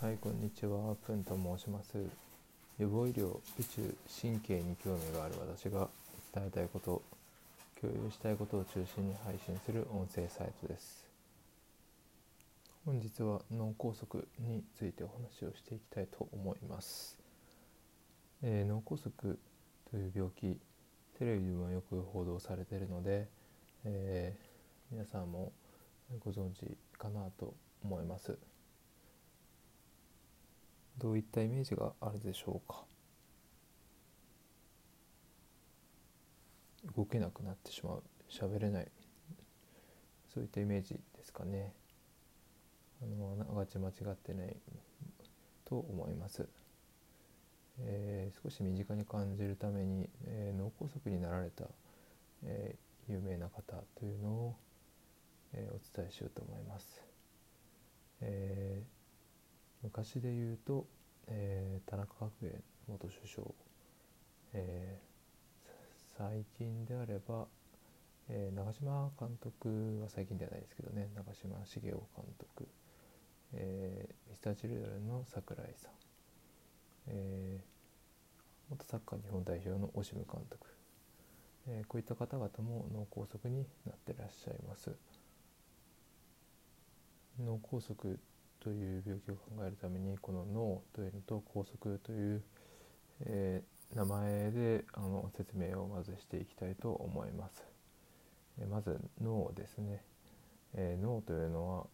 はい、こんにちは。プンと申します。予防医療、宇宙、神経に興味がある私が伝えたいこと、共有したいことを中心に配信する音声サイトです。本日は脳梗塞についてお話をしていきたいと思います。えー脳梗塞という病気、テレビでもよく報道されているので、えー皆さんもご存知かなと思います。どういったイメージがあるでしょうか？動けなくなってしまう。喋れない。そういったイメージですかね。あのあながち間違ってない。と思います、えー少し身近に感じるために、えー脳梗塞になられた、えー有名な方というのを、えお伝えしようと思います、えー昔で言うと、えー田中角栄元首相、えー最近であれば、えー長嶋監督は最近ではないですけどね。長嶋茂雄監督、えーミスターチルドレンの櫻井さん、えー元サッカー日本代表のオシム監督、えーこういった方々も脳梗塞になってらっしゃいます。脳梗塞という病気を考えるためにこの脳というのと梗塞という、えー名前であの説明をまずしていきたいと思います。えーまず脳ですね、えー脳というのは、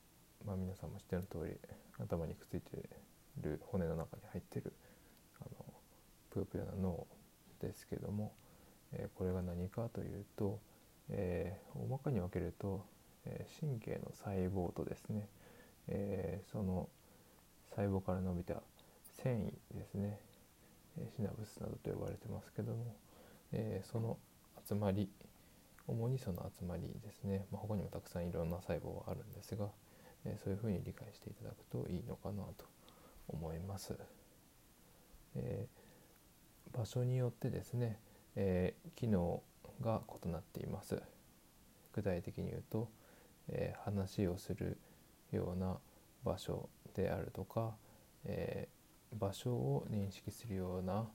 まあ、皆さんも知っての通り頭にくっついている骨の中に入っているあのぷよぷよな脳ですけども、えーこれが何かというと、えー大まかに分けると、えー神経の細胞とですね、えーその細胞から伸びた繊維ですね、えシナプスなどと呼ばれてますけども、えーその集まり主にその集まりですね、まあ、他にもたくさんいろんな細胞があるんですが、えーそういうふうに理解していただくといいのかなと思います。えー場所によってですね、えー機能が異なっています。具体的に言うと、え話をするような場所であるとか、えー場所を認識するような、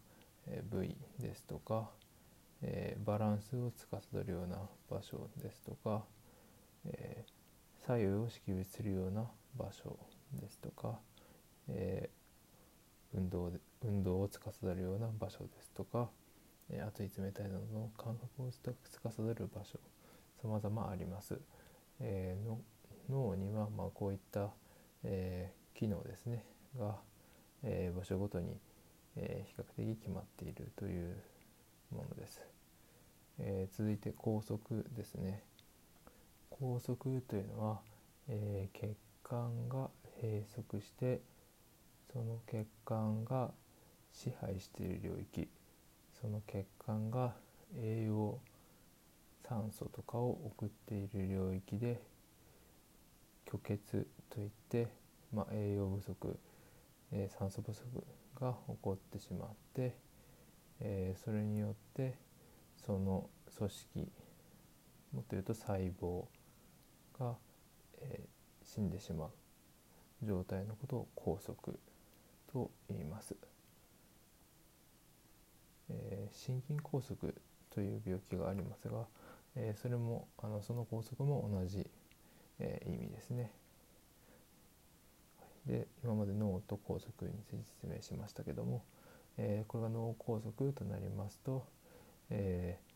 え部位ですとか、えーバランスを司るような場所ですとか、えー左右を識別するような場所ですとか、えー運動で運動を司るような場所ですとか、え熱い冷たいなどの感覚を司る場所様々あります。えーの脳にはまあこういった、えー機能ですねが、えー場所ごとに、えー比較的決まっているというものです。えー続いて拘束ですね。拘束というのは、えー血管が閉塞してその血管が支配している領域その血管が栄養酸素とかを送っている領域で虚血といって、まあ、栄養不足、えー酸素不足が起こってしまって、えーそれによってその組織もっと言うと細胞が、えー死んでしまう状態のことを拘束と言います。えー心筋梗塞という病気がありますが、えーそれもあのその拘束も同じ、えー意味ですね。で今まで脳と拘束について説明しましたけども、えーこれが脳梗塞となりますと、えー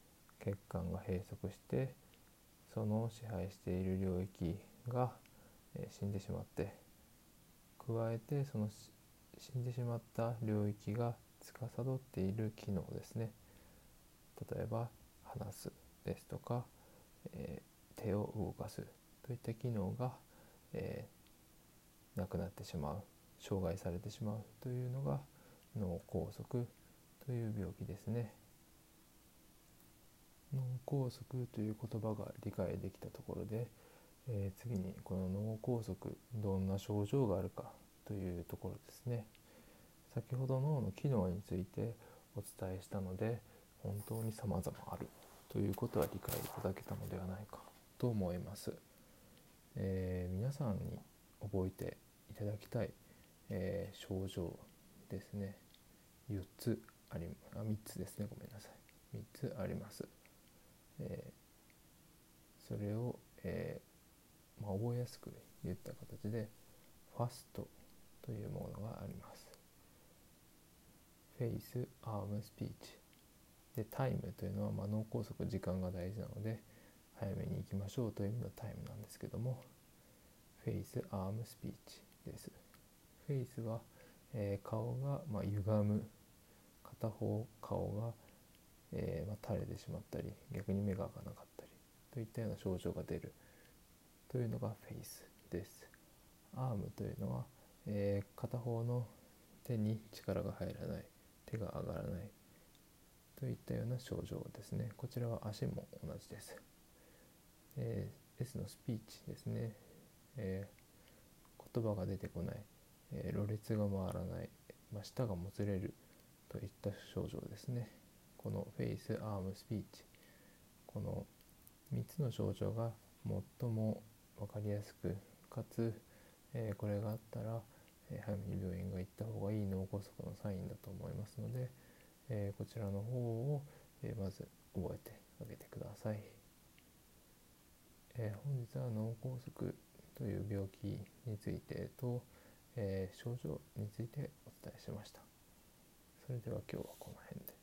血管が閉塞してその支配している領域が、えー死んでしまって加えてその死んでしまった領域が司っている機能ですね。例えば話すですとか、え手を動かす。といった機能が、えーなくなってしまう障害されてしまうというのが脳梗塞という病気ですね。脳梗塞という言葉が理解できたところで、えー次にこの脳梗塞どんな症状があるかというところですね。先ほど脳の機能についてお伝えしたので本当に様々あるということは理解いただけたのではないかと思います、えー皆さんに覚えていただきたい、えー、症状ですね。4つありあ3つですね。ごめんなさい。3つあります、えー、それを、え、まあ、覚えやすく言った形でファストというものがあります。フェイスアームスピーチ。でタイムというのは、まあ、脳梗塞時間が大事なので早めに行きましょうという意味のタイムなんですけどもフェイスアームスピーチです。フェイスは、えー、顔が、まあ、歪む。片方顔が、えー、まあ、垂れてしまったり逆に目が開かなかったりといったような症状が出る。というのがフェイスです。アームというのは、えー、片方の手に力が入らない。手が上がらない。といったような症状ですね。こちらは足も同じです、えー、S のスピーチですね、えー、言葉が出てこない、えー、ろれつが回らない、まあ、舌がもつれる。といった症状ですね。このフェイスアームスピーチ。この3つの症状が最も分かりやすくかつ、え、これがあったら、えー、早めに病院が行った方がいい脳梗塞のサインだと思いますので、え、こちらの方を、えまず覚えてあげてください、え本日は脳梗塞という病気についてと、え症状についてお伝えしましたそれでは今日はこの辺で。